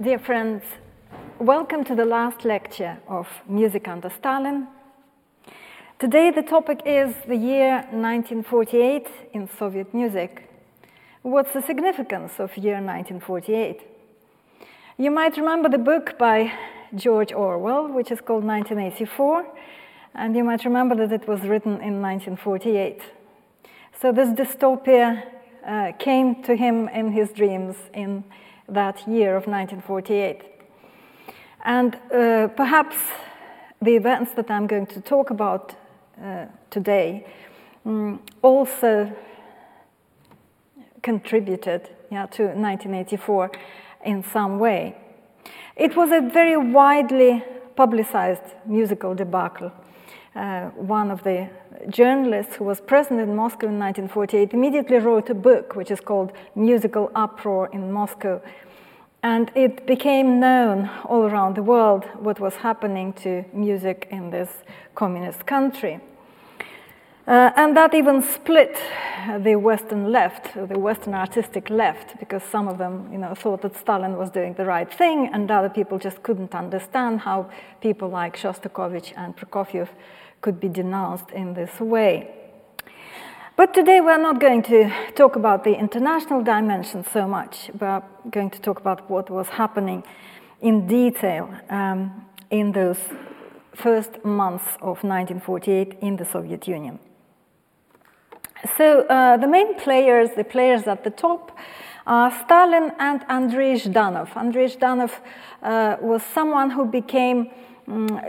Dear friends, welcome to the last lecture of Music Under Stalin. Today the topic is the year 1948 in Soviet music. What's the significance of year 1948? You might remember the book by George Orwell, which is called 1984, and you might remember that it was written in 1948. So this dystopia uh, came to him in his dreams in that year of 1948. And uh, perhaps the events that I'm going to talk about uh, today um, also contributed yeah, to 1984 in some way. It was a very widely publicized musical debacle. Uh, one of the journalists who was present in Moscow in 1948 immediately wrote a book which is called Musical Uproar in Moscow. And it became known all around the world what was happening to music in this communist country. Uh, and that even split the Western left, the Western artistic left, because some of them you know, thought that Stalin was doing the right thing, and other people just couldn't understand how people like Shostakovich and Prokofiev could be denounced in this way. But today we're not going to talk about the international dimension so much. We're going to talk about what was happening in detail um, in those first months of 1948 in the Soviet Union. So uh, the main players, the players at the top, are Stalin and Andrei Zhdanov. Andrei Zhdanov uh, was someone who became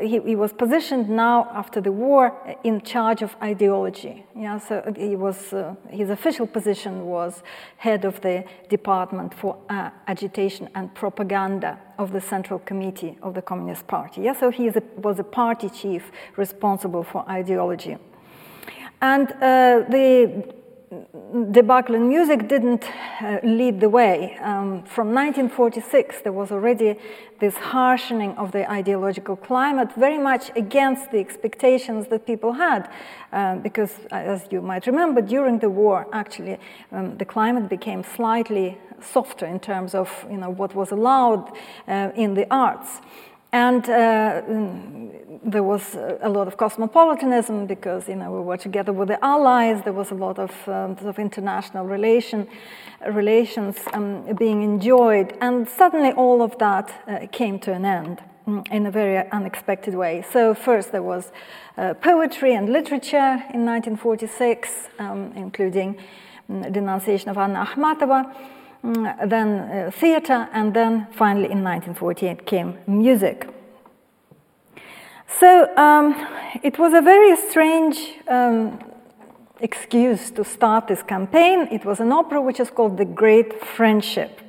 He, he, was positioned now after the war in charge of ideology. Yeah, so he was, uh, his official position was head of the Department for uh, Agitation and Propaganda of the Central Committee of the Communist Party. Yeah, so he a, was a party chief responsible for ideology. And uh, the debacle in music didn't uh, lead the way. Um, from 1946, there was already this harshening of the ideological climate, very much against the expectations that people had. Um, because, uh, as you might remember, during the war, actually, um, the climate became slightly softer in terms of you know, what was allowed uh, in the arts. And uh, mm, there was a lot of cosmopolitanism because you know we were together with the Allies. There was a lot of, um, of international relation, relations um, being enjoyed, and suddenly all of that uh, came to an end mm, in a very unexpected way. So first there was uh, poetry and literature in 1946, um, including mm, denunciation of Anna Akhmatova. Mm, then uh, theater, and then finally in 1948 came music. So um, it was a very strange um, excuse to start this campaign. It was an opera which is called The Great Friendship.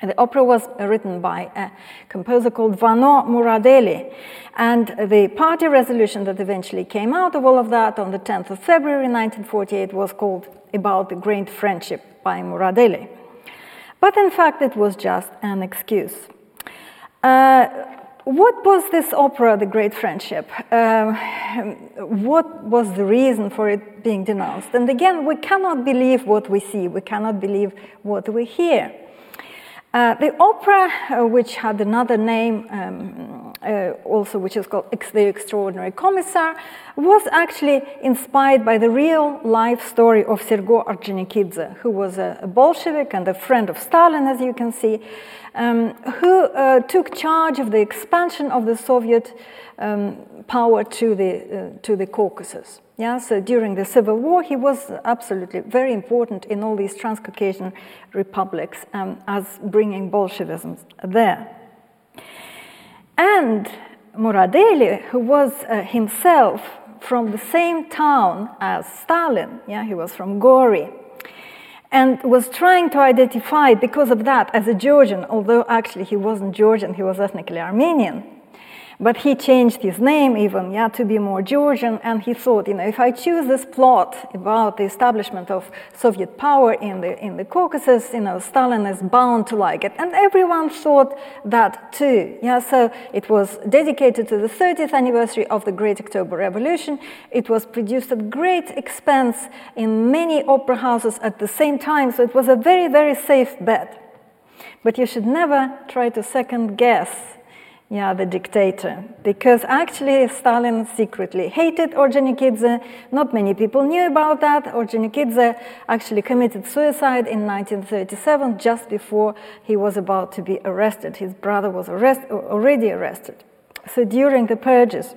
And the opera was written by a composer called Vano Muradeli. And the party resolution that eventually came out of all of that on the 10th of February 1948 was called About the Great Friendship by Muradeli. But in fact, it was just an excuse. Uh, what was this opera, The Great Friendship? Uh, what was the reason for it being denounced? And again, we cannot believe what we see, we cannot believe what we hear. Uh, the opera, uh, which had another name um, uh, also, which is called The Extraordinary Commissar, was actually inspired by the real life story of Sergo Ordzhonikidze, who was a, a, Bolshevik and a friend of Stalin, as you can see, um, who uh, took charge of the expansion of the Soviet um, power to the, uh, to the Caucasus. Yeah, so during the Civil War, he was absolutely very important in all these Transcaucasian republics um, as bringing Bolshevism there. And Muradeli, who was uh, himself from the same town as Stalin, yeah, he was from Gori, and was trying to identify because of that as a Georgian, although actually he wasn't Georgian, he was ethnically Armenian. But he changed his name even, yeah, to be more Georgian, and he thought, you know, if I choose this plot about the establishment of Soviet power in the in the Caucasus, you know, Stalin is bound to like it, and everyone thought that too, yeah. So it was dedicated to the 30th anniversary of the Great October Revolution. It was produced at great expense in many opera houses at the same time, so it was a very very safe bet. But you should never try to second guess yeah, the dictator. Because actually, Stalin secretly hated Ordzhonikidze. Not many people knew about that. Ordzhonikidze actually committed suicide in 1937, just before he was about to be arrested. His brother was arrest- already arrested. So during the purges,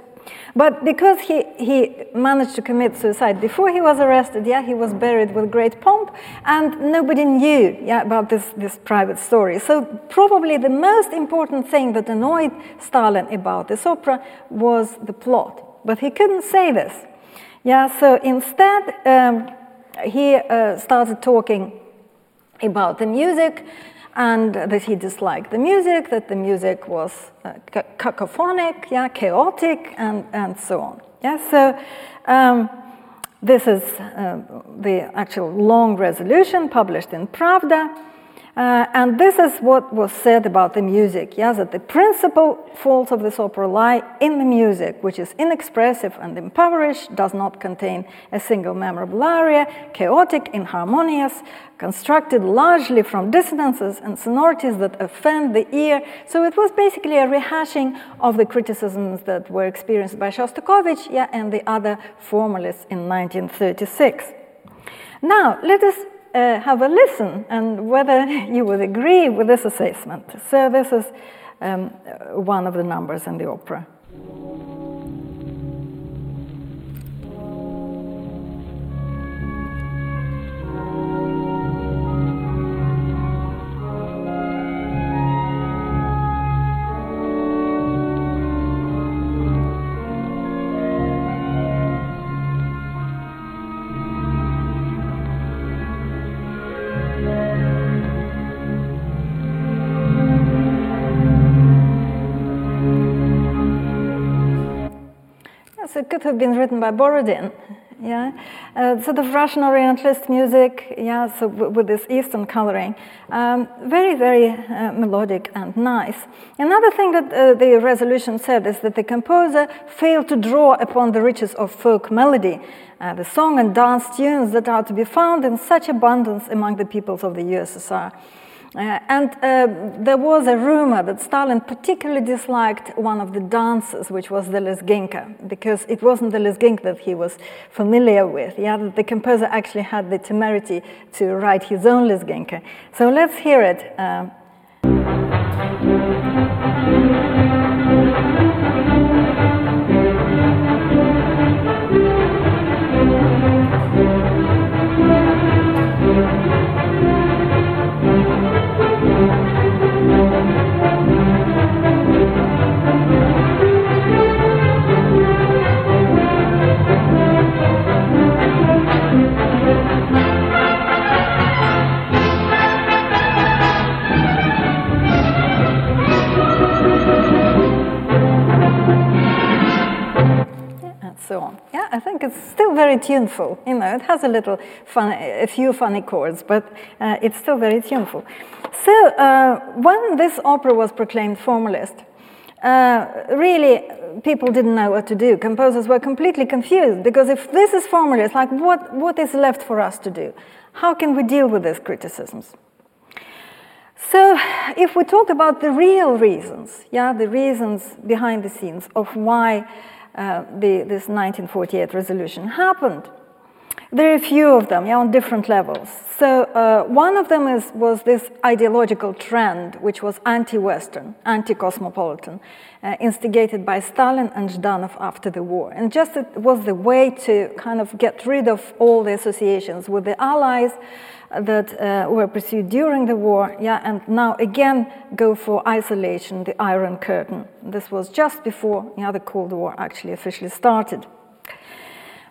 but because he, he managed to commit suicide before he was arrested, yeah, he was buried with great pomp, and nobody knew yeah, about this, this private story. So, probably the most important thing that annoyed Stalin about this opera was the plot. But he couldn't say this. Yeah, so instead, um, he uh, started talking about the music and that he disliked the music, that the music was uh, cacophonic, yeah, chaotic, and, and so on. Yeah, so um, this is uh, the actual long resolution published in Pravda. Uh, and this is what was said about the music, yeah, that the principal faults of this opera lie in the music, which is inexpressive and impoverished, does not contain a single memorable aria, chaotic, inharmonious, constructed largely from dissonances and sonorities that offend the ear. So it was basically a rehashing of the criticisms that were experienced by Shostakovich yeah, and the other formalists in 1936. Now, let us uh, have a listen and whether you would agree with this assessment. So, this is um, one of the numbers in the opera. Could have been written by Borodin. Yeah, uh, sort of Russian Orientalist music. Yeah, so with this Eastern coloring, um, very, very uh, melodic and nice. Another thing that uh, the resolution said is that the composer failed to draw upon the riches of folk melody, uh, the song and dance tunes that are to be found in such abundance among the peoples of the USSR. Uh, and uh, there was a rumor that Stalin particularly disliked one of the dances, which was the Lezginka, because it wasn't the Lezginka that he was familiar with. Yeah, the composer actually had the temerity to write his own Lezginka. So let's hear it. Uh, so on. Yeah, I think it's still very tuneful. You know, it has a little fun, a few funny chords, but uh, it's still very tuneful. So uh, when this opera was proclaimed formalist, uh, really people didn't know what to do. Composers were completely confused because if this is formalist, like what, what is left for us to do? How can we deal with these criticisms? So, if we talk about the real reasons, yeah, the reasons behind the scenes of why uh, the, this 1948 resolution happened. There are a few of them yeah, on different levels. So, uh, one of them is, was this ideological trend, which was anti Western, anti cosmopolitan, uh, instigated by Stalin and Zhdanov after the war. And just it was the way to kind of get rid of all the associations with the Allies that uh, were pursued during the war, yeah, and now again go for isolation, the Iron Curtain. This was just before yeah, the Cold War actually officially started.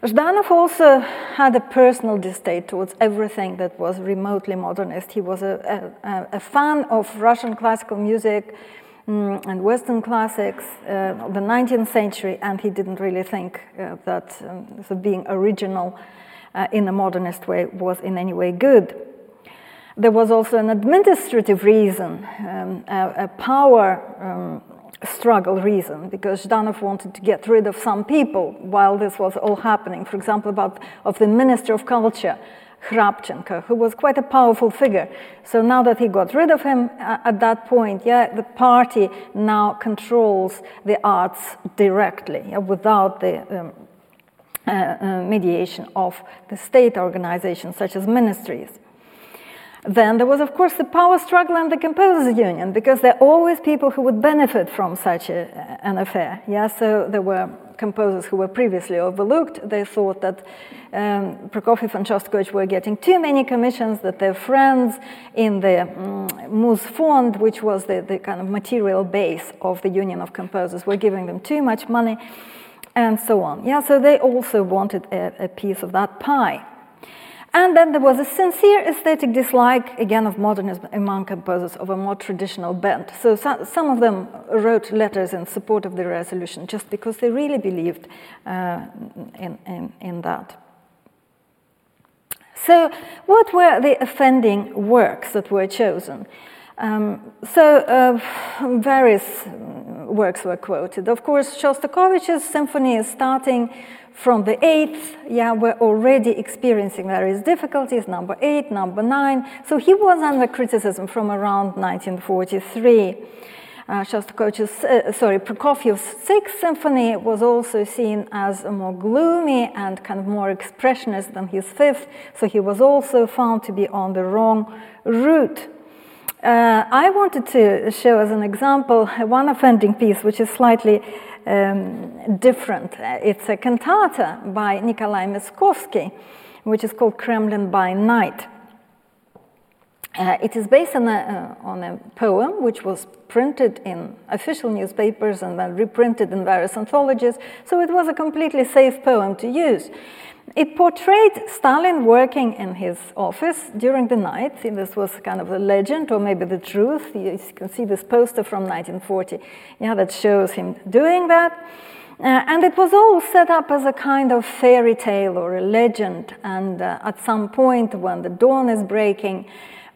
Zhdanov also had a personal distaste towards everything that was remotely modernist. He was a, a, a fan of Russian classical music um, and Western classics uh, of the 19th century, and he didn't really think uh, that um, being original uh, in a modernist way was in any way good. There was also an administrative reason, um, a, a, power um, struggle reason, because Zhdanov wanted to get rid of some people while this was all happening. For example, about of the Minister of Culture, Khrapchenko, who was quite a powerful figure. So now that he got rid of him uh, at that point, yeah, the party now controls the arts directly yeah, without the um, mediation of the state organizations such as ministries. Then there was, of course, the power struggle and the composers' union, because there are always people who would benefit from such a, an affair. Yeah, so there were composers who were previously overlooked. They thought that um, Prokofiev and Shostakovich were getting too many commissions, that their friends in the um, Muzfond, which was the, the kind of material base of the Union of Composers, were giving them too much money, and so on. Yeah, so they also wanted a, a piece of that pie. And then there was a sincere aesthetic dislike, again, of modernism among composers of a more traditional bent. So some of them wrote letters in support of the resolution just because they really believed uh, in, in, in that. So, what were the offending works that were chosen? Um, so, uh, various works were quoted. Of course, Shostakovich's symphony is starting from the eighth, yeah, we're already experiencing various difficulties, number eight, number nine. So he was under criticism from around 1943. Uh, Shostakovich's, uh, sorry, Prokofiev's Sixth Symphony was also seen as more gloomy and kind of more expressionist than his Fifth, so he was also found to be on the wrong route. Uh, I wanted to show as an example one offending piece, which is slightly um, different. It's a cantata by Nikolai Myaskovsky, which is called Kremlin by Night. Uh, it is based on a, uh, on a poem which was printed in official newspapers and then reprinted in various anthologies, so it was a completely safe poem to use. It portrayed Stalin working in his office during the night. This was kind of a legend or maybe the truth. You can see this poster from 1940 yeah, that shows him doing that. Uh, and it was all set up as a kind of fairy tale or a legend. And uh, at some point, when the dawn is breaking,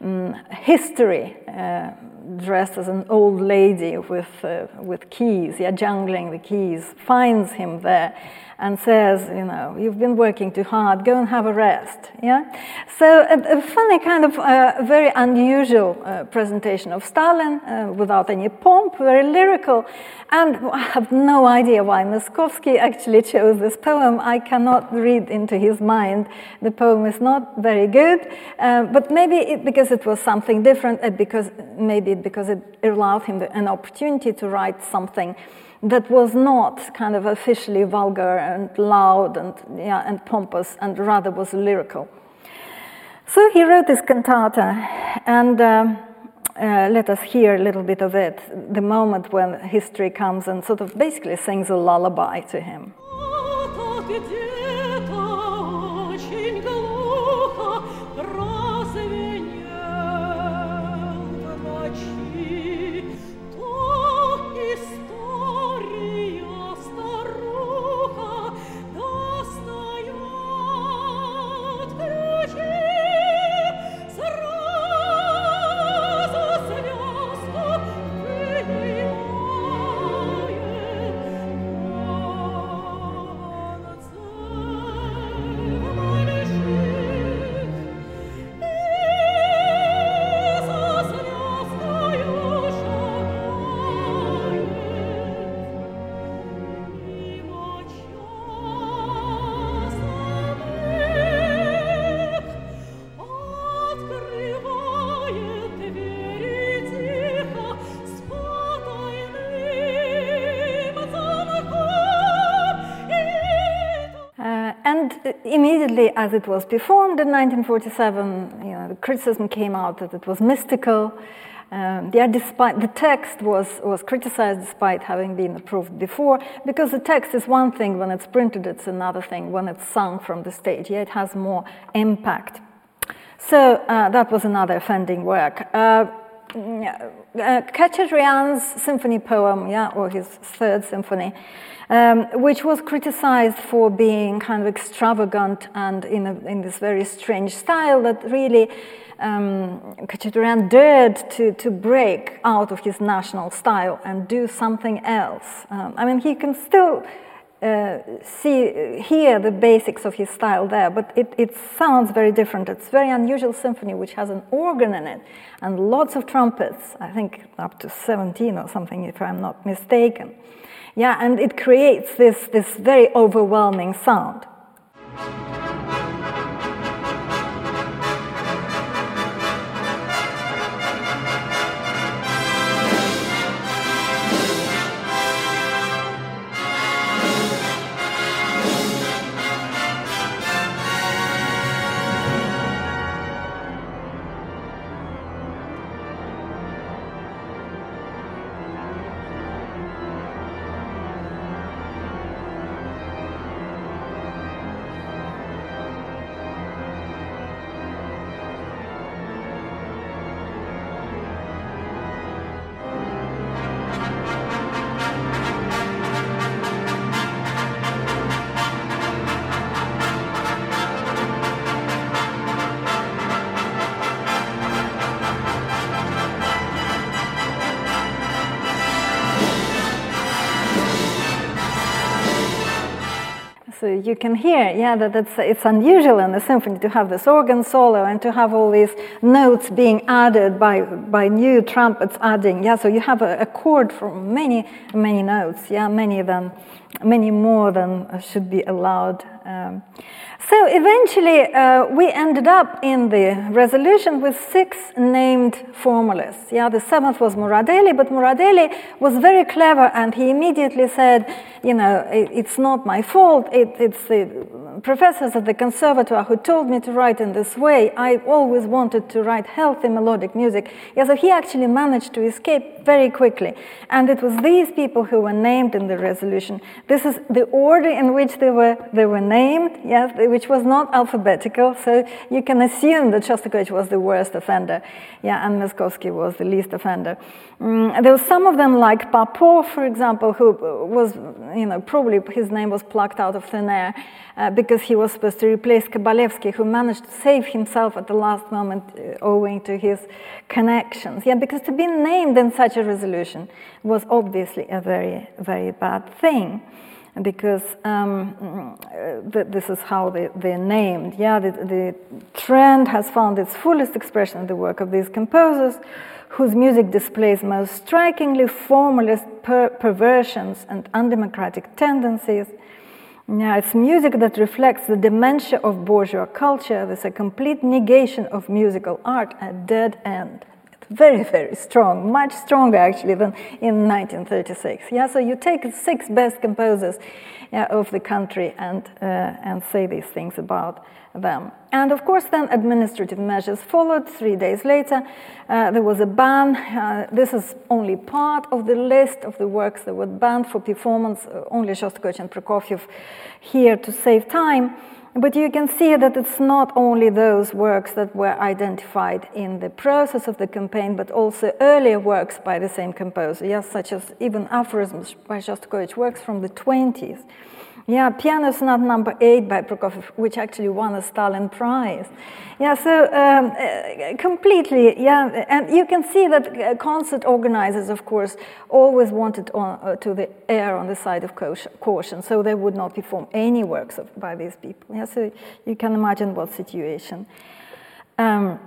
um, history, uh, dressed as an old lady with, uh, with keys, yeah, jangling the keys, finds him there and says, you know, you've been working too hard, go and have a rest. Yeah? So a, a funny kind of uh, very unusual uh, presentation of Stalin uh, without any pomp, very lyrical. And I have no idea why Myaskovsky actually chose this poem. I cannot read into his mind. The poem is not very good, uh, but maybe it, because it was something different, because maybe because it allowed him an opportunity to write something that was not kind of officially vulgar and loud and, yeah, and pompous and rather was lyrical. So he wrote this cantata, and uh, uh, let us hear a little bit of it the moment when history comes and sort of basically sings a lullaby to him. As it was performed in 1947, you know, the criticism came out that it was mystical. Um, yeah, despite the text was, was criticized despite having been approved before, because the text is one thing when it's printed, it's another thing when it's sung from the stage. Yeah, it has more impact. So uh, that was another offending work. Uh, uh, Khachaturian's symphony poem, yeah, or his third symphony, um, which was criticized for being kind of extravagant and in, a, in this very strange style that really um, Khachaturian dared to, to break out of his national style and do something else. Um, I mean, he can still uh, see, hear the basics of his style there, but it, it sounds very different. It's very unusual symphony which has an organ in it and lots of trumpets, I think up to 17 or something, if I'm not mistaken. Yeah, and it creates this, this very overwhelming sound. Can hear, yeah, that it's, it's unusual in a symphony to have this organ solo and to have all these notes being added by, by new trumpets adding. Yeah, so you have a, a chord from many, many notes, yeah, many than, many more than should be allowed. Um, so eventually, uh, we ended up in the resolution with six named formalists. Yeah, the seventh was Muradeli, but Muradeli was very clever, and he immediately said, "You know, it, it's not my fault. It, it's the professors at the conservatoire who told me to write in this way. I always wanted to write healthy melodic music." Yeah, so he actually managed to escape very quickly, and it was these people who were named in the resolution. This is the order in which they were they were named. Yes which was not alphabetical, so you can assume that Shostakovich was the worst offender, yeah, and Myaskovsky was the least offender. Mm, there were some of them, like Popov, for example, who was, you know, probably his name was plucked out of thin air uh, because he was supposed to replace Kabalevsky, who managed to save himself at the last moment uh, owing to his connections. Yeah, because to be named in such a resolution was obviously a very, very bad thing because um, this is how they, they're named. Yeah, the, the, trend has found its fullest expression in the work of these composers, whose music displays most strikingly formalist per perversions and undemocratic tendencies. Yeah, it's music that reflects the dementia of bourgeois culture. There's a complete negation of musical art, a dead end very, very strong, much stronger actually than in 1936. Yeah, so you take six best composers yeah, of the country and, uh, and say these things about them. And of course, then administrative measures followed. Three days later, uh, there was a ban. Uh, this is only part of the list of the works that were banned for performance, uh, only Shostakovich and Prokofiev here to save time. But you can see that it's not only those works that were identified in the process of the campaign, but also earlier works by the same composer, yes, such as even aphorisms by Shostakovich, works from the 20s. Yeah, Piano Sonata number eight by Prokofiev, which actually won a Stalin Prize. Yeah, so um, uh, completely, yeah, and you can see that uh, concert organizers, of course, always wanted on, uh, to the err on the side of caution, so they would not perform any works of, by these people. Yeah, so you can imagine what situation. Um,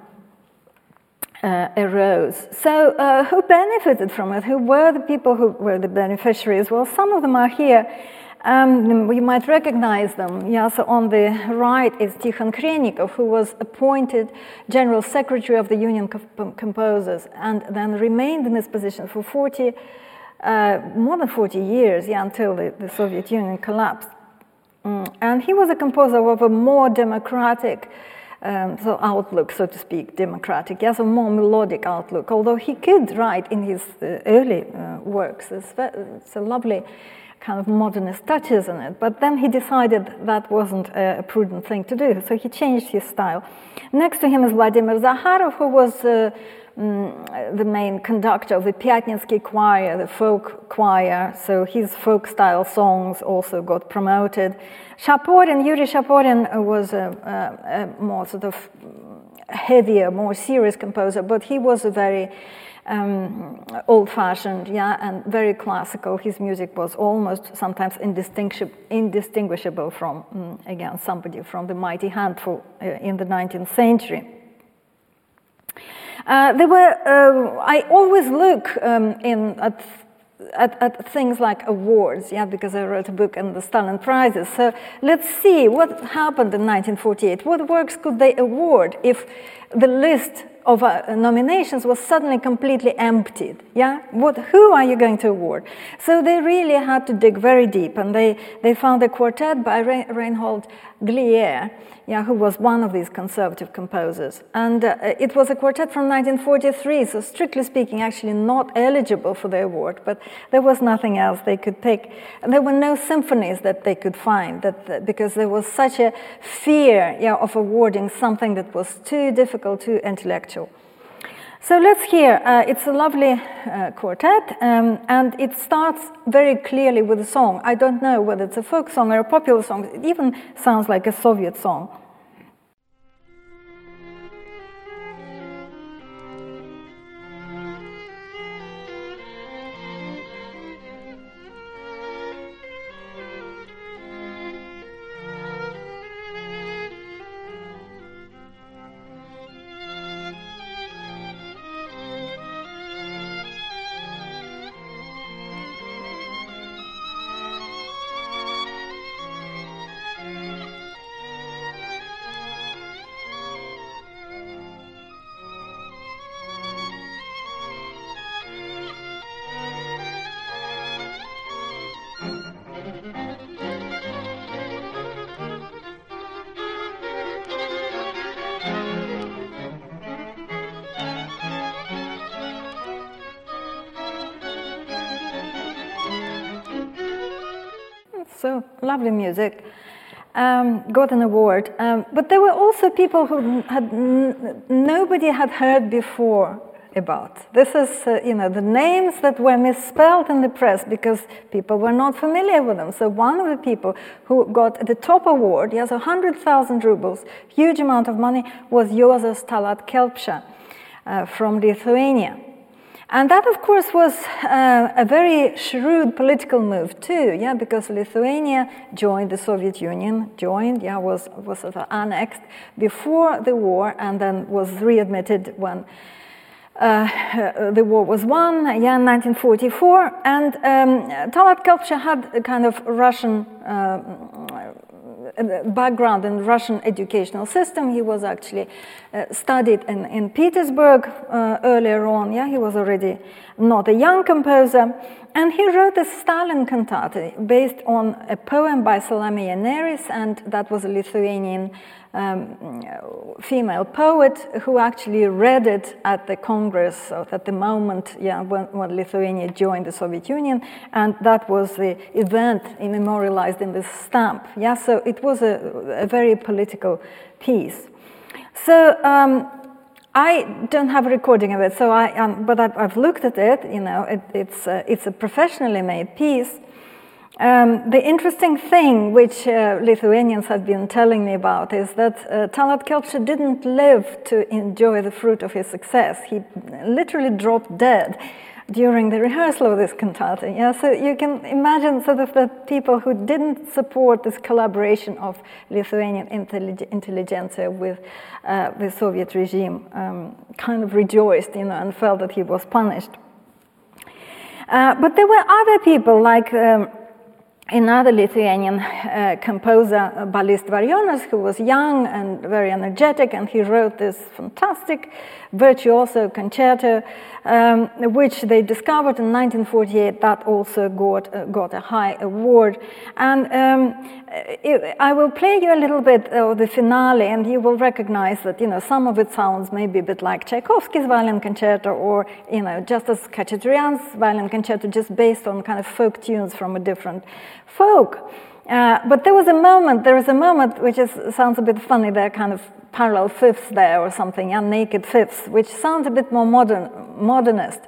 uh, arose. So, uh, who benefited from it? Who were the people who were the beneficiaries? Well, some of them are here. Um, we might recognize them. Yeah, so on the right is Tikhon Khrennikov, who was appointed General Secretary of the Union of Composers and then remained in this position for 40, uh, more than 40 years, yeah, until the, the Soviet Union collapsed. Mm. And he was a composer of a more democratic um, so outlook, so to speak, democratic, yes, a more melodic outlook, although he could write in his uh, early uh, works. It's, it's a lovely kind of modernist touches in it. But then he decided that wasn't a prudent thing to do, so he changed his style. Next to him is Vladimir Zakharov, who was uh, mm, the main conductor of the Pyatnitsky choir, the folk choir, so his folk style songs also got promoted. Shaporin, Yuri Shaporin was a, a, a more sort of heavier, more serious composer, but he was a very um, old-fashioned, yeah, and very classical. His music was almost sometimes indistinguishable from, um, again, somebody from the mighty handful uh, in the 19th century. Uh, there were, uh, I always look um, in at, at, at, things like awards, yeah, because I wrote a book on the Stalin Prizes. So let's see what happened in 1948. What works could they award if the list of uh, nominations was suddenly completely emptied. Yeah, what? Who are you going to award? So they really had to dig very deep, and they they found a quartet by Re- Reinhold Glier, yeah, who was one of these conservative composers. And uh, it was a quartet from 1943, so strictly speaking, actually not eligible for the award, but there was nothing else they could pick. And there were no symphonies that they could find, that, because there was such a fear yeah, of awarding something that was too difficult, too intellectual. So let's hear. Uh, it's a lovely uh, quartet, um, and it starts very clearly with a song. I don't know whether it's a folk song or a popular song. It even sounds like a Soviet song. Lovely music. Um, got an award. Um, but there were also people who had nobody had heard before about. This is, uh, you know, the names that were misspelled in the press because people were not familiar with them. So one of the people who got the top award, yes, 100,000 rubles, huge amount of money, was Juozas Tallat-Kelpša uh, from Lithuania. And that, of course, was uh, a very shrewd political move too, yeah, because Lithuania joined the Soviet Union, joined, yeah, was was sort of annexed before the war, and then was readmitted when uh, the war was won, yeah, in 1944. And um, Tallat-Kelpša had a kind of Russian. Uh, background in Russian educational system. He was actually uh, studied in, in Petersburg uh, earlier on. Yeah, he was already not a young composer. And he wrote a Stalin cantata based on a poem by Salomea Nėris, and that was a Lithuanian um, female poet who actually read it at the Congress at the moment yeah, when, when, Lithuania joined the Soviet Union, and that was the event memorialized in this stamp. Yeah, so it was a, a very political piece. So um, I don't have a recording of it, so I, um, but I've, I've, looked at it. You know, it, it's it's a professionally made piece. Um, the interesting thing, which uh, Lithuanians have been telling me about, is that uh, Tallat-Kelpša didn't live to enjoy the fruit of his success. He literally dropped dead during the rehearsal of this cantata. Yeah, so you can imagine sort of the people who didn't support this collaboration of Lithuanian intellig- intelligentsia with uh, the Soviet regime um, kind of rejoiced, you know, and felt that he was punished. Uh, but there were other people like. Um, another Lithuanian uh, composer, Balys Dvarionas, who was young and very energetic, and he wrote this fantastic virtuoso concerto, um, which they discovered in 1948. That also got, uh, got a high award. And um, it, I will play you a little bit of the finale, and you will recognize that you know some of it sounds maybe a bit like Tchaikovsky's violin concerto, or you know just as Khachaturian's violin concerto, just based on kind of folk tunes from a different folk. Uh, but there was a moment, there is a moment which is, sounds a bit funny, there are kind of parallel fifths there or something, and naked fifths, which sounds a bit more modern, modernist.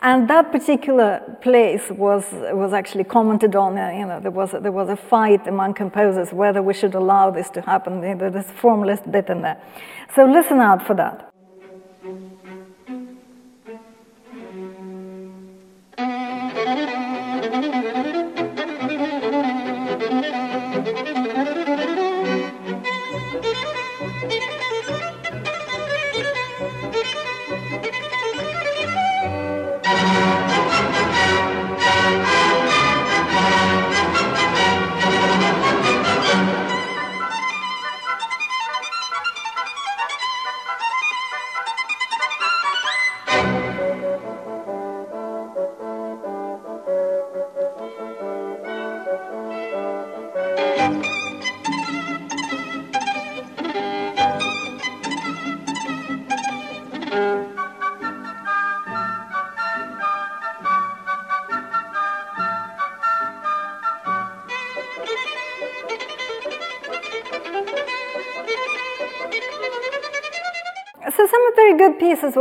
And that particular place was, was actually commented on, uh, you know, there was, a, there was a fight among composers whether we should allow this to happen, know, this formalist bit in there. So listen out for that.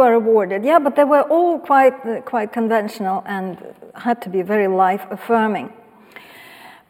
Were awarded, yeah, but they were all quite, quite conventional and had to be very life affirming.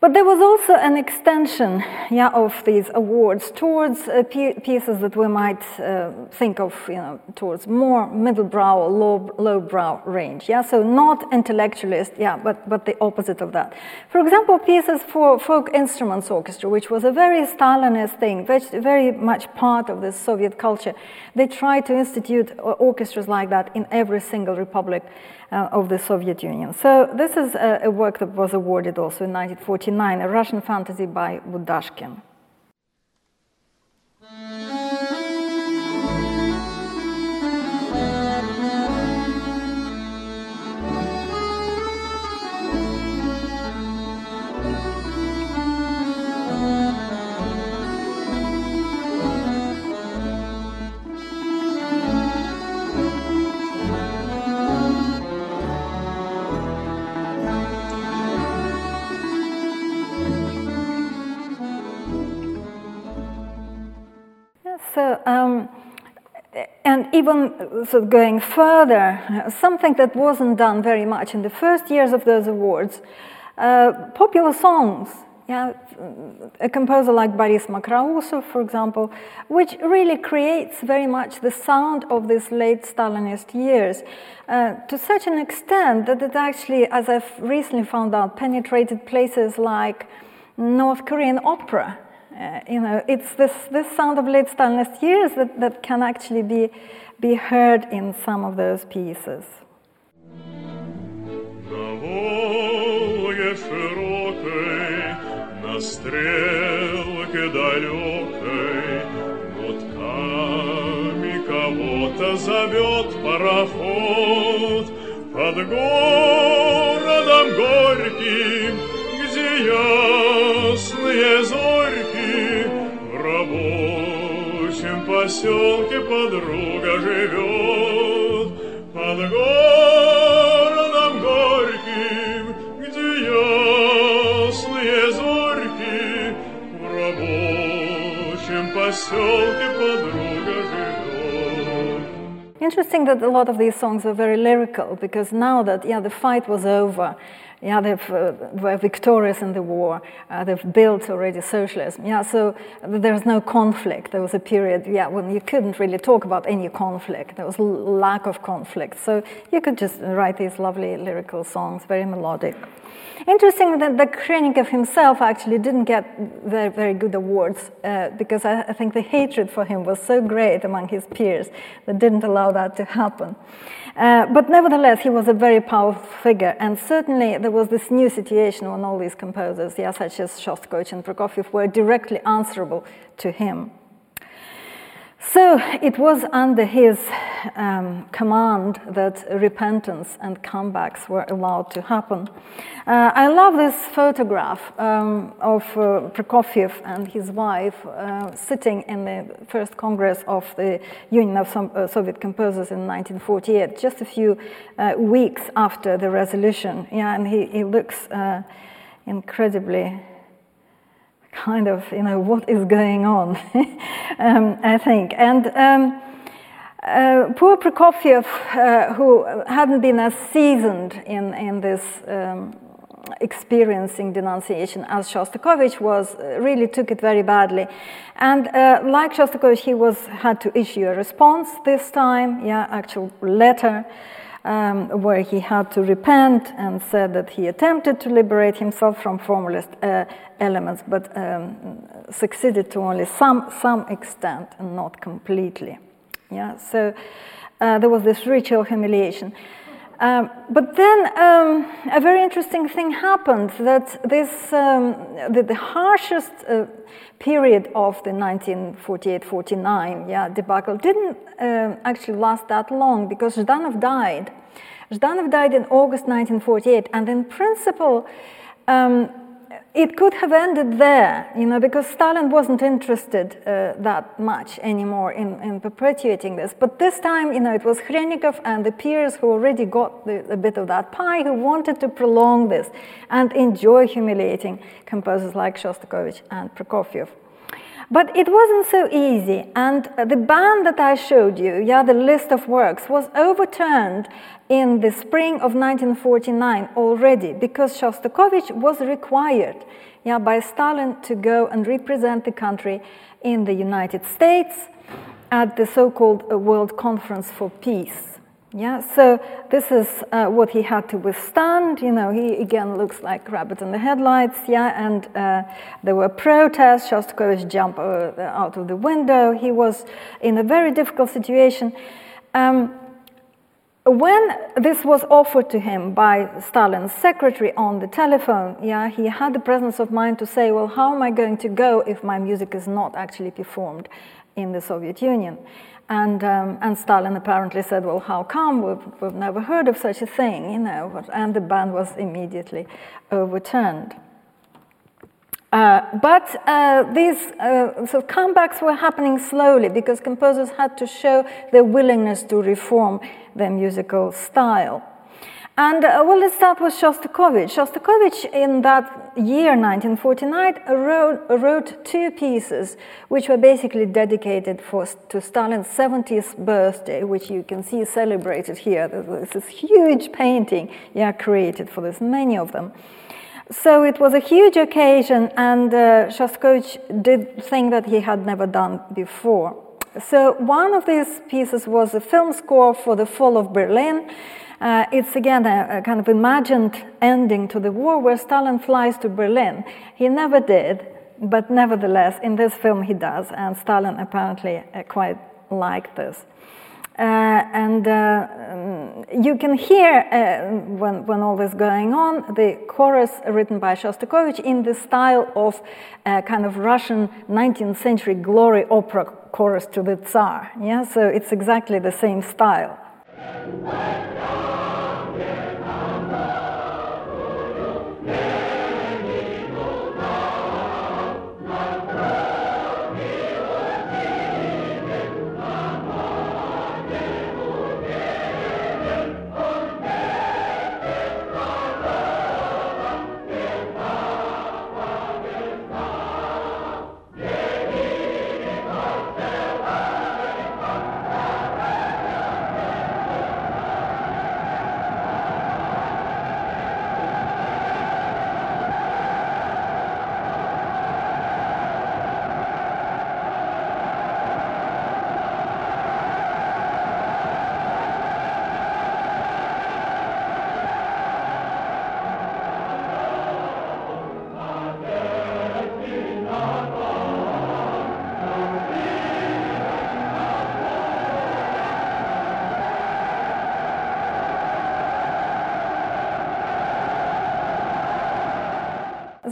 But there was also an extension yeah, of these awards towards uh, pieces that we might uh, think of you know, towards more middle-brow low-brow range. Yeah? So not intellectualist, yeah, but, but the opposite of that. For example, pieces for folk instruments orchestra, which was a very Stalinist thing, very, very much part of the Soviet culture. They tried to institute orchestras like that in every single republic uh, of the Soviet Union. So this is a, a, work that was awarded also in 1949, a Russian fantasy by Budashkin. So, um, and even so going further, something that wasn't done very much in the first years of those awards, uh, popular songs. Yeah, a composer like Boris Mokrousov, for example, which really creates very much the sound of these late Stalinist years uh, to such an extent that it actually, as I've recently found out, penetrated places like North Korean opera uh, you know, it's this, this sound of late Stalinist years that, that can actually be, be heard in some of those pieces. на стрелке поселке подруга живет под городом горьким, где ясные зорьки в рабочем поселке подруга живет. Interesting that a lot of these songs were very lyrical because now that yeah the fight was over yeah, they uh, were victorious in the war. Uh, they've built already socialism. Yeah, so there's no conflict. There was a period, yeah, when you couldn't really talk about any conflict. There was lack of conflict. So you could just write these lovely lyrical songs, very melodic. Interesting that the Khrennikov himself actually didn't get very, very good awards uh, because I, I, think the hatred for him was so great among his peers that didn't allow that to happen. Uh, but nevertheless, he was a very powerful figure, and certainly there was this new situation when all these composers, yeah, such as Shostakovich and Prokofiev, were directly answerable to him. So it was under his um, command that repentance and comebacks were allowed to happen. Uh, I love this photograph um, of uh, Prokofiev and his wife uh, sitting in the first Congress of the Union of uh, Soviet Composers in 1948, just a few uh, weeks after the resolution. Yeah, and he, he looks uh, incredibly kind of, you know, what is going on, um, I think. And um, uh, poor Prokofiev, uh, who hadn't been as seasoned in, in this um, experiencing denunciation as Shostakovich was, uh, really took it very badly. And uh, like Shostakovich, he was had to issue a response this time, yeah, actual letter um, where he had to repent and said that he attempted to liberate himself from formalist uh, elements, but um, succeeded to only some, some extent and not completely. Yeah, so uh, there was this ritual humiliation. Um, but then um, a very interesting thing happened that this, um, the, the, harshest uh, period of the 1948-49 yeah, debacle didn't uh, actually last that long because Zhdanov died. Zhdanov died in August 1948, and in principle, um, it could have ended there, you know, because Stalin wasn't interested uh, that much anymore in, in, perpetuating this. But this time, you know, it was Khrennikov and the peers who already got the, a bit of that pie who wanted to prolong this and enjoy humiliating composers like Shostakovich and Prokofiev. But it wasn't so easy, and the ban that I showed you, yeah, the list of works, was overturned in the spring of 1949 already because Shostakovich was required yeah, by Stalin to go and represent the country in the United States at the so called World Conference for Peace. Yeah, so this is uh, what he had to withstand. You know, he again looks like rabbit in the headlights. Yeah, and uh, there were protests. Shostakovich jumped uh, out of the window. He was in a very difficult situation. Um, when this was offered to him by Stalin's secretary on the telephone, yeah, he had the presence of mind to say, "Well, how am I going to go if my music is not actually performed in the Soviet Union?" And, um, and Stalin apparently said, well, how come? We've, we've never heard of such a thing, you know. And the ban was immediately overturned. Uh, but uh, these uh, so comebacks were happening slowly because composers had to show their willingness to reform their musical style. And uh, well, let's start with Shostakovich. Shostakovich, in that year, 1949, wrote, wrote two pieces which were basically dedicated for, to Stalin's 70th birthday, which you can see celebrated here. There's this huge painting yeah, created for this, many of them. So it was a huge occasion, and uh, Shostakovich did thing that he had never done before. So one of these pieces was a film score for the fall of Berlin, uh, it's again a, a, kind of imagined ending to the war where Stalin flies to Berlin. He never did, but nevertheless, in this film he does, and Stalin apparently uh, quite liked this. Uh, and uh, you can hear uh, when, when all this going on the chorus written by Shostakovich in the style of kind of Russian 19th century glory opera chorus to the Tsar. Yeah, so it's exactly the same style.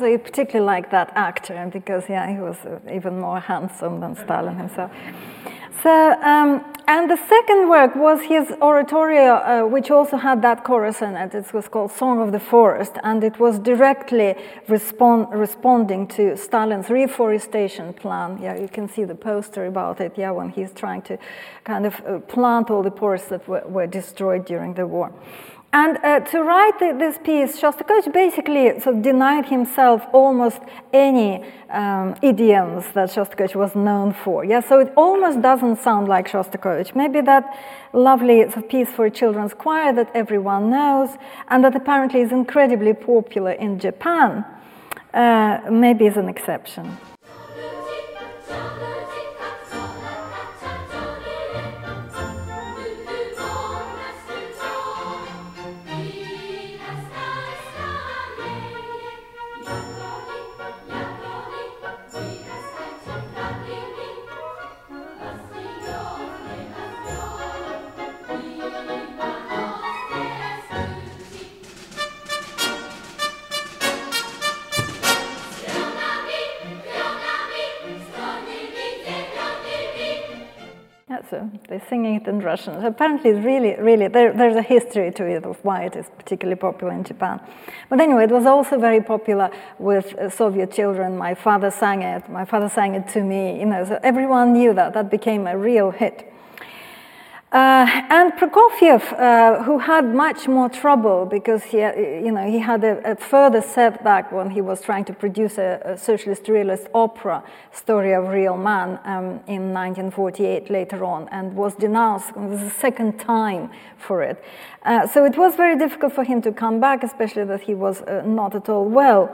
So you particularly like that actor because, yeah, he was even more handsome than Stalin himself. So, um, and the second work was his oratorio, uh, which also had that chorus in it. It was called Song of the Forest, and it was directly respond, responding to Stalin's reforestation plan. Yeah, you can see the poster about it, yeah, when he's trying to kind of uh, plant all the forests that were, were destroyed during the war. And uh, to write this piece, Shostakovich basically sort of denied himself almost any um, idioms that Shostakovich was known for. Yeah, so it almost doesn't sound like Shostakovich. Maybe that lovely sort of piece for a children's choir that everyone knows and that apparently is incredibly popular in Japan, uh, maybe is an exception. So they're singing it in Russian. So apparently, it's really, really, there, there's a history to it of why it is particularly popular in Japan. But anyway, it was also very popular with uh, Soviet children. My father sang it. My father sang it to me. You know, so everyone knew that. That became a real hit. Uh, and Prokofiev, uh, who had much more trouble because he, you know, he had a, a further setback when he was trying to produce a, a socialist realist opera, Story of Real Man, um, in 1948 later on, and was denounced. It was the second time for it. Uh, so it was very difficult for him to come back, especially that he was uh, not at all well.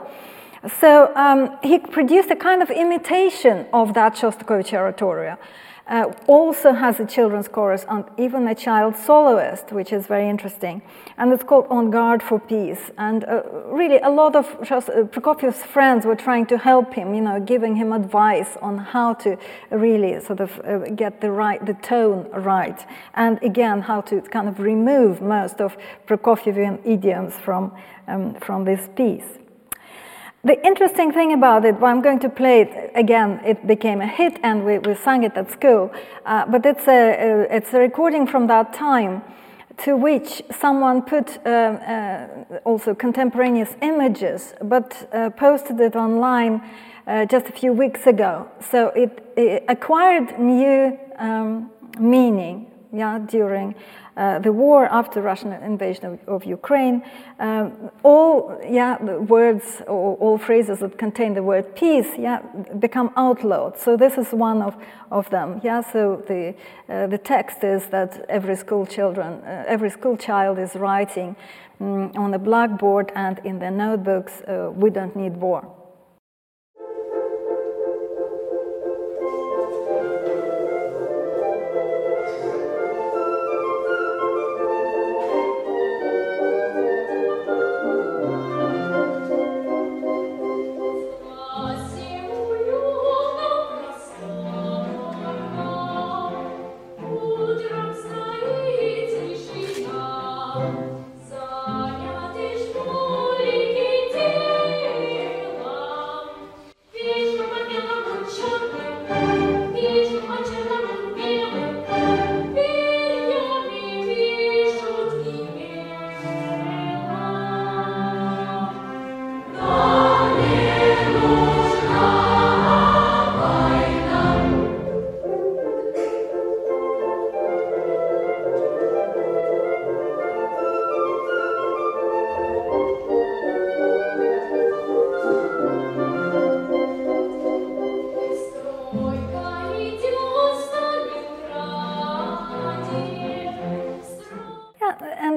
So um, he produced a kind of imitation of that Shostakovich oratorio uh, also has a children's chorus and even a child soloist, which is very interesting. And it's called On Guard for Peace. And uh, really, a lot of uh, Prokofiev's friends were trying to help him, you know, giving him advice on how to really sort of uh, get the right, the tone right. And again, how to kind of remove most of Prokofievian idioms from, um, from this piece. The interesting thing about it, well, I'm going to play it again. It became a hit, and we, we sang it at school. Uh, but it's a, a, it's a recording from that time, to which someone put uh, uh, also contemporaneous images, but uh, posted it online uh, just a few weeks ago. So it, it acquired new um, meaning, yeah, during uh, the war after Russian invasion of, of Ukraine, um, all yeah words or all phrases that contain the word peace yeah become outlawed. So this is one of, of them. Yeah. So the uh, the text is that every school children uh, every school child is writing um, on a blackboard and in their notebooks. Uh, we don't need war.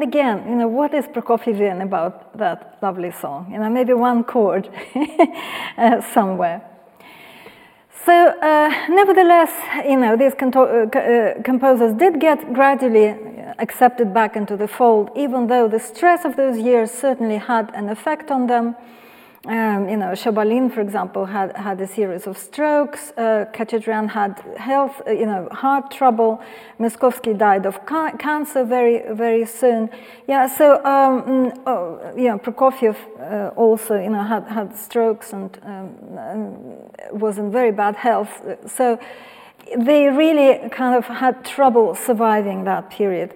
Again, you know, what is Prokofievian about that lovely song? You know, maybe one chord uh, somewhere. So, uh, nevertheless, you know, these uh, uh, composers did get gradually accepted back into the fold, even though the stress of those years certainly had an effect on them. Um, you know, Shebalin, for example, had, had a series of strokes. Uh, had health, uh, you know, heart trouble. Myaskovsky died of ca- cancer very, very soon. Yeah, so, um, mm, oh, know, Prokofiev uh, also, you know, had, had strokes and, um, and was in very bad health. So they really kind of had trouble surviving that period.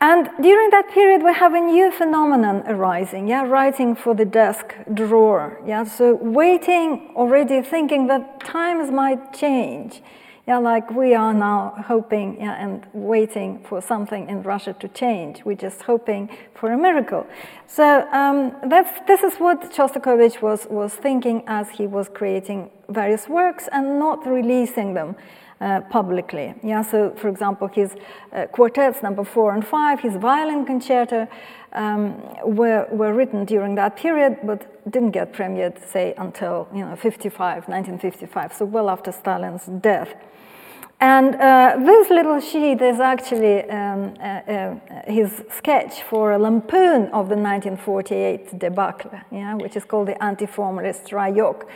And during that period, we have a new phenomenon arising, yeah, writing for the desk drawer, yeah, so waiting, already thinking that times might change, yeah, like we are now hoping yeah, and waiting for something in Russia to change. We're just hoping for a miracle. So um, that's, this is what Shostakovich was, was thinking as he was creating various works and not releasing them uh, publicly. Yeah, so for example, his uh, quartets number four and five, his violin concerto, um, were, were written during that period, but didn't get premiered, say, until you know 55, 1955, so well after Stalin's death. And uh, this little sheet is actually um, uh, uh, his sketch for a lampoon of the 1948 debacle, yeah, which is called the Anti-Formalist Rayok.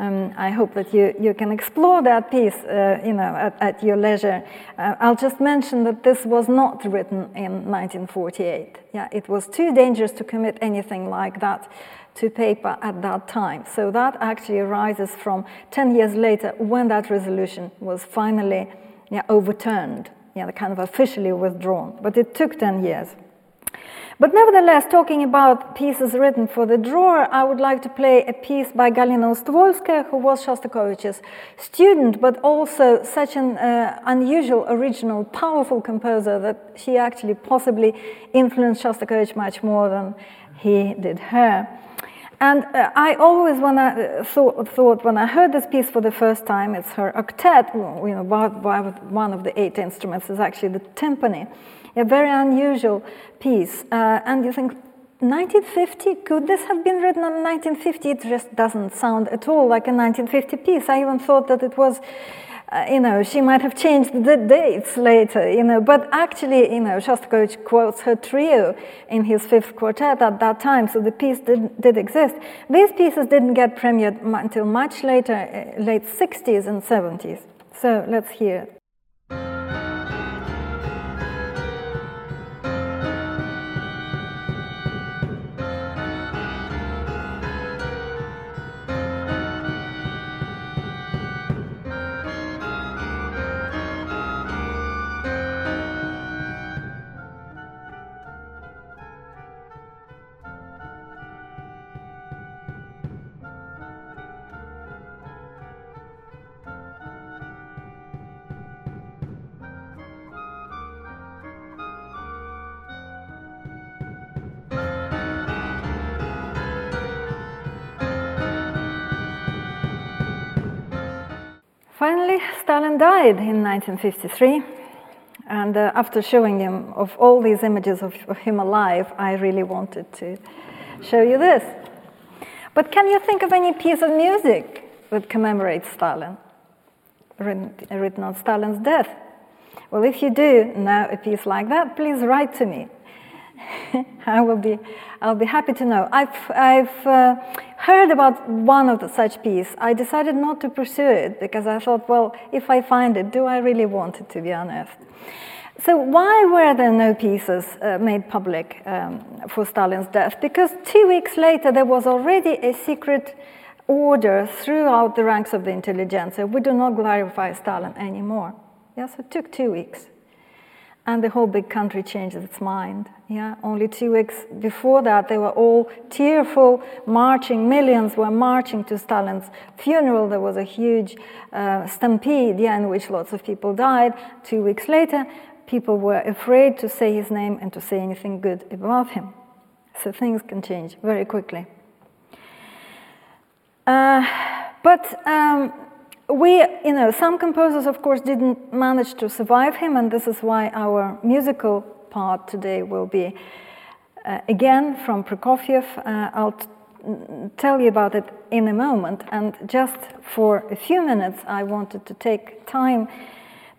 Um, I hope that you, you can explore that piece uh, you know, at, at your leisure. Uh, I'll just mention that this was not written in 1948. Yeah, it was too dangerous to commit anything like that to paper at that time. So that actually arises from 10 years later when that resolution was finally yeah, overturned, yeah, kind of officially withdrawn. But it took 10 years. But nevertheless, talking about pieces written for the drawer, I would like to play a piece by Galina Ustvolskaya, who was Shostakovich's student, but also such an uh, unusual, original, powerful composer that she actually possibly influenced Shostakovich much more than he did her. And uh, I always, when I uh, thought, thought, when I heard this piece for the first time, it's her octet, you know, one of the eight instruments is actually the timpani a very unusual piece. Uh, and you think, 1950? Could this have been written in 1950? It just doesn't sound at all like a 1950 piece. I even thought that it was, uh, you know, she might have changed the dates later, you know. But actually, you know, Shostakovich quotes her trio in his fifth quartet at that time, so the piece did, did exist. These pieces didn't get premiered until much later, uh, late 60s and 70s. So let's hear it. Died in 1953. And uh, after showing him of all these images of, of, him alive, I really wanted to show you this. But can you think of any piece of music that commemorates Stalin, written, written on Stalin's death? Well, if you do know a piece like that, please write to me. I will be, I'll be happy to know. I've, I've uh, heard about one of the such pieces. I decided not to pursue it because I thought, well, if I find it, do I really want it to be honest? So why were there no pieces uh, made public um, for Stalin's death? Because two weeks later there was already a secret order throughout the ranks of the intelligentsia. We do not glorify Stalin anymore. Yes, it took two weeks and the whole big country changed its mind. Yeah, only two weeks before that, they were all tearful, marching. Millions were marching to Stalin's funeral. There was a huge uh, stampede, yeah, in which lots of people died. Two weeks later, people were afraid to say his name and to say anything good about him. So things can change very quickly. Uh, but um, we, you know, some composers, of course, didn't manage to survive him, and this is why our musical part today will be uh, again from Prokofiev. Uh, I'll tell you about it in a moment, and just for a few minutes, I wanted to take time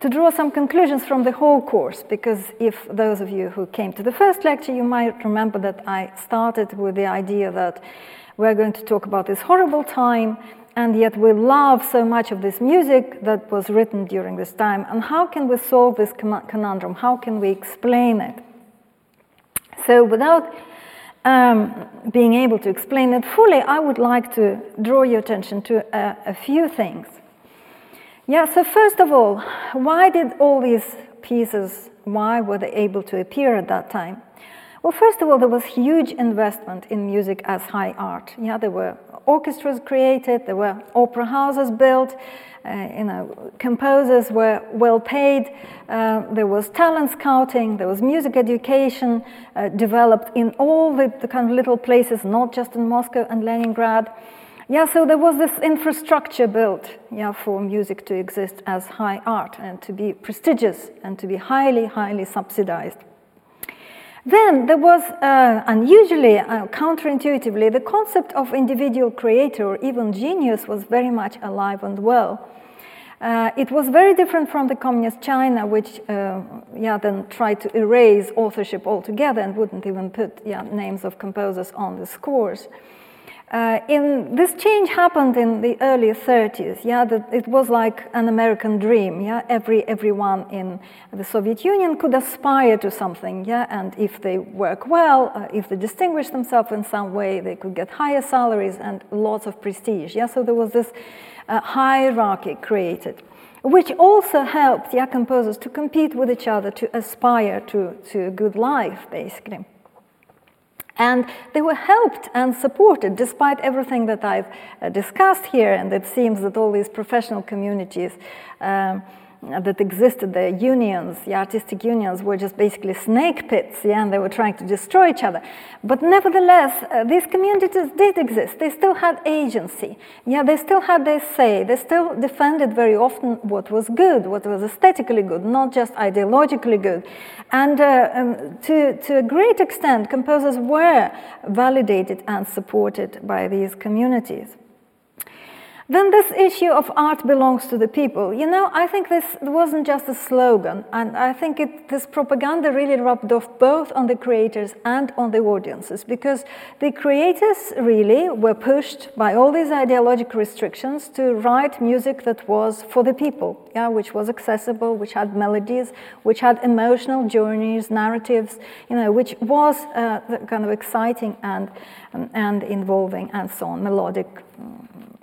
to draw some conclusions from the whole course, because if those of you who came to the first lecture, you might remember that I started with the idea that we're going to talk about this horrible time and yet we love so much of this music that was written during this time. And how can we solve this conundrum? How can we explain it? So, without um, being able to explain it fully, I would like to draw your attention to a, a few things. Yeah, so first of all, why did all these pieces, why were they able to appear at that time? Well, first of all, there was huge investment in music as high art. Yeah, there were orchestras created, there were opera houses built, uh, you know, composers were well paid, uh, there was talent scouting, there was music education uh, developed in all the, the, kind of little places, not just in Moscow and Leningrad. Yeah, so there was this infrastructure built yeah, for music to exist as high art and to be prestigious and to be highly, highly subsidized. Then there was uh, unusually, uh, counterintuitively, the concept of individual creator or even genius was very much alive and well. Uh, it was very different from the communist China, which uh, yeah, then tried to erase authorship altogether and wouldn't even put yeah, names of composers on the scores. Uh, in this change happened in the early 30s. Yeah, that it was like an American dream. Yeah, every everyone in the Soviet Union could aspire to something. Yeah, and if they work well, uh, if they distinguish themselves in some way, they could get higher salaries and lots of prestige. Yeah, so there was this uh, hierarchy created, which also helped yeah composers to compete with each other to aspire to to a good life, basically. And they were helped and supported despite everything that I've uh, discussed here. And it seems that all these professional communities um, that existed, the unions, the artistic unions, were just basically snake pits, yeah, and they were trying to destroy each other. But nevertheless, uh, these communities did exist. They still had agency. Yeah, they still had their say. They still defended very often what was good, what was aesthetically good, not just ideologically good. And uh, um, to, to a great extent, composers were validated and supported by these communities. Then this issue of art belongs to the people. You know, I think this wasn't just a slogan, and I think it, this propaganda really rubbed off both on the creators and on the audiences, because the creators really were pushed by all these ideological restrictions to write music that was for the people, yeah, which was accessible, which had melodies, which had emotional journeys, narratives, you know, which was uh, kind of exciting and, and involving and so on, melodic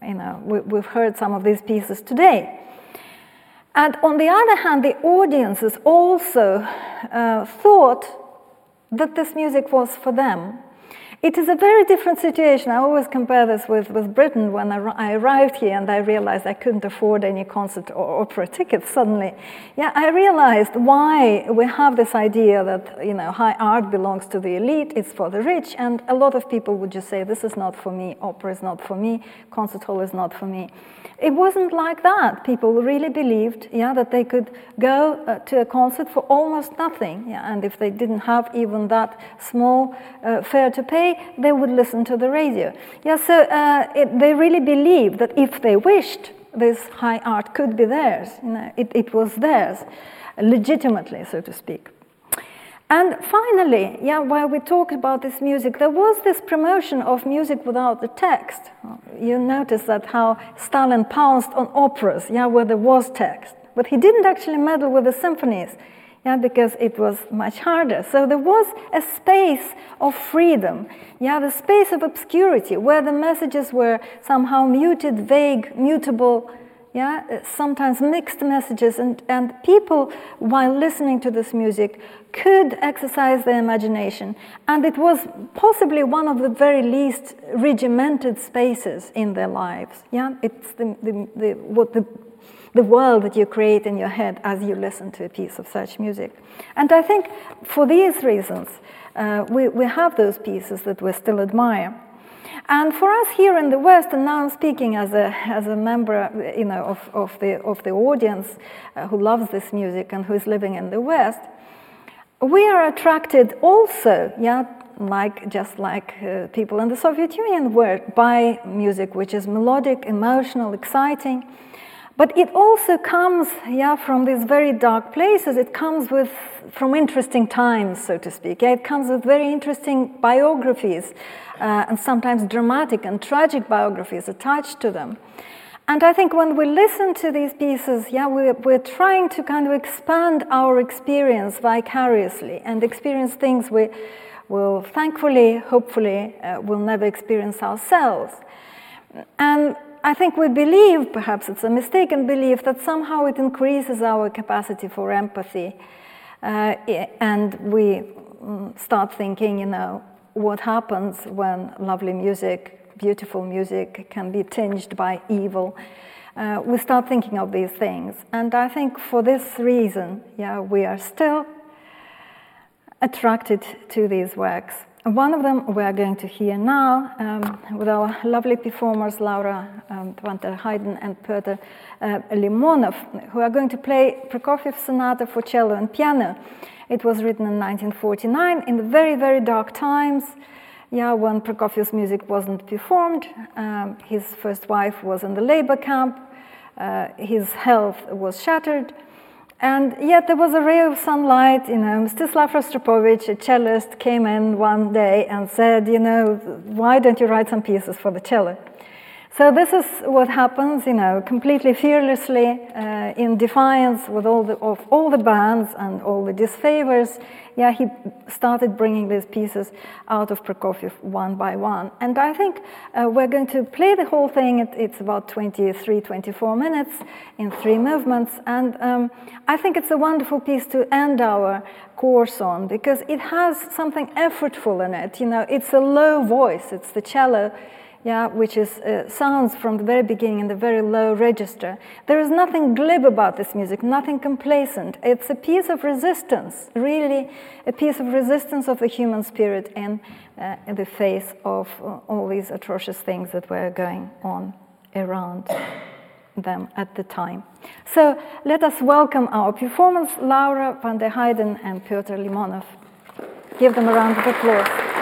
you know, we, have heard some of these pieces today. And on the other hand, the audiences also uh, thought that this music was for them. It is a very different situation. I always compare this with, with Britain when I, I arrived here and I realized I couldn't afford any concert or opera tickets suddenly. Yeah, I realized why we have this idea that, you know, high art belongs to the elite, it's for the rich, and a lot of people would just say, this is not for me, opera is not for me, concert hall is not for me. It wasn't like that. People really believed, yeah, that they could go uh, to a concert for almost nothing, yeah, and if they didn't have even that small uh, fare to pay, they would listen to the radio. Yeah, so uh, it, they really believed that if they wished, this high art could be theirs. You know, it, it was theirs, legitimately, so to speak. And finally, yeah, while we talk about this music, there was this promotion of music without the text. You notice that how Stalin pounced on operas, yeah, where there was text. But he didn't actually meddle with the symphonies yeah, because it was much harder. So there was a space of freedom, yeah, the space of obscurity where the messages were somehow muted, vague, mutable, yeah, sometimes mixed messages, and, and people, while listening to this music, could exercise their imagination. And it was possibly one of the very least regimented spaces in their lives. Yeah, it's the, the, the, what the the world that you create in your head as you listen to a piece of such music. And I think for these reasons, uh, we, we have those pieces that we still admire. And for us here in the West, and now I'm speaking as a, as a member you know, of, of, the, of the audience uh, who loves this music and who is living in the West, we are attracted also, yeah, like just like uh, people in the Soviet Union were, by music which is melodic, emotional, exciting, but it also comes, yeah, from these very dark places. It comes with from interesting times, so to speak. Yeah, it comes with very interesting biographies, uh, and sometimes dramatic and tragic biographies attached to them. And I think when we listen to these pieces, yeah, we're, we're trying to kind of expand our experience vicariously and experience things we will thankfully, hopefully, uh, will never experience ourselves. And I think we believe, perhaps it's a mistaken belief, that somehow it increases our capacity for empathy. Uh, and we mm, start thinking, you know, what happens when lovely music, beautiful music, can be tinged by evil. Uh, we start thinking of these things. And I think for this reason, yeah, we are still attracted to these works. One of them we are going to hear now um, with our lovely performers Laura um, Heijden and Peter uh, Limonov, who are going to play Prokofiev Sonata for cello and piano. It was written in 1949 in the very, very dark times. Yeah, when Prokofiev's music wasn't performed, um, his first wife was in the labor camp, uh, his health was shattered, and yet there was a ray of sunlight, you know, Mstislav Rostropovich, a cellist, came in one day and said, you know, why don't you write some pieces for the cello? So this is what happens, you know, completely fearlessly, uh, in defiance with all the, of all the bans and all the disfavors. Yeah, he started bringing these pieces out of Prokofiev one by one. And I think uh, we're going to play the whole thing. It, it's about 23, 24 minutes in three movements. And um, I think it's a wonderful piece to end our course on because it has something effortful in it. You know, it's a low voice. It's the cello yeah, which is uh, sounds from the very beginning in the very low register. There is nothing glib about this music, nothing complacent. It's a piece of resistance, really a piece of resistance of the human spirit in, uh, in the face of uh, all these atrocious things that were going on around them at the time. So let us welcome our performance, Laura van der Heijden and Piotr Limonov. Give them a round of applause.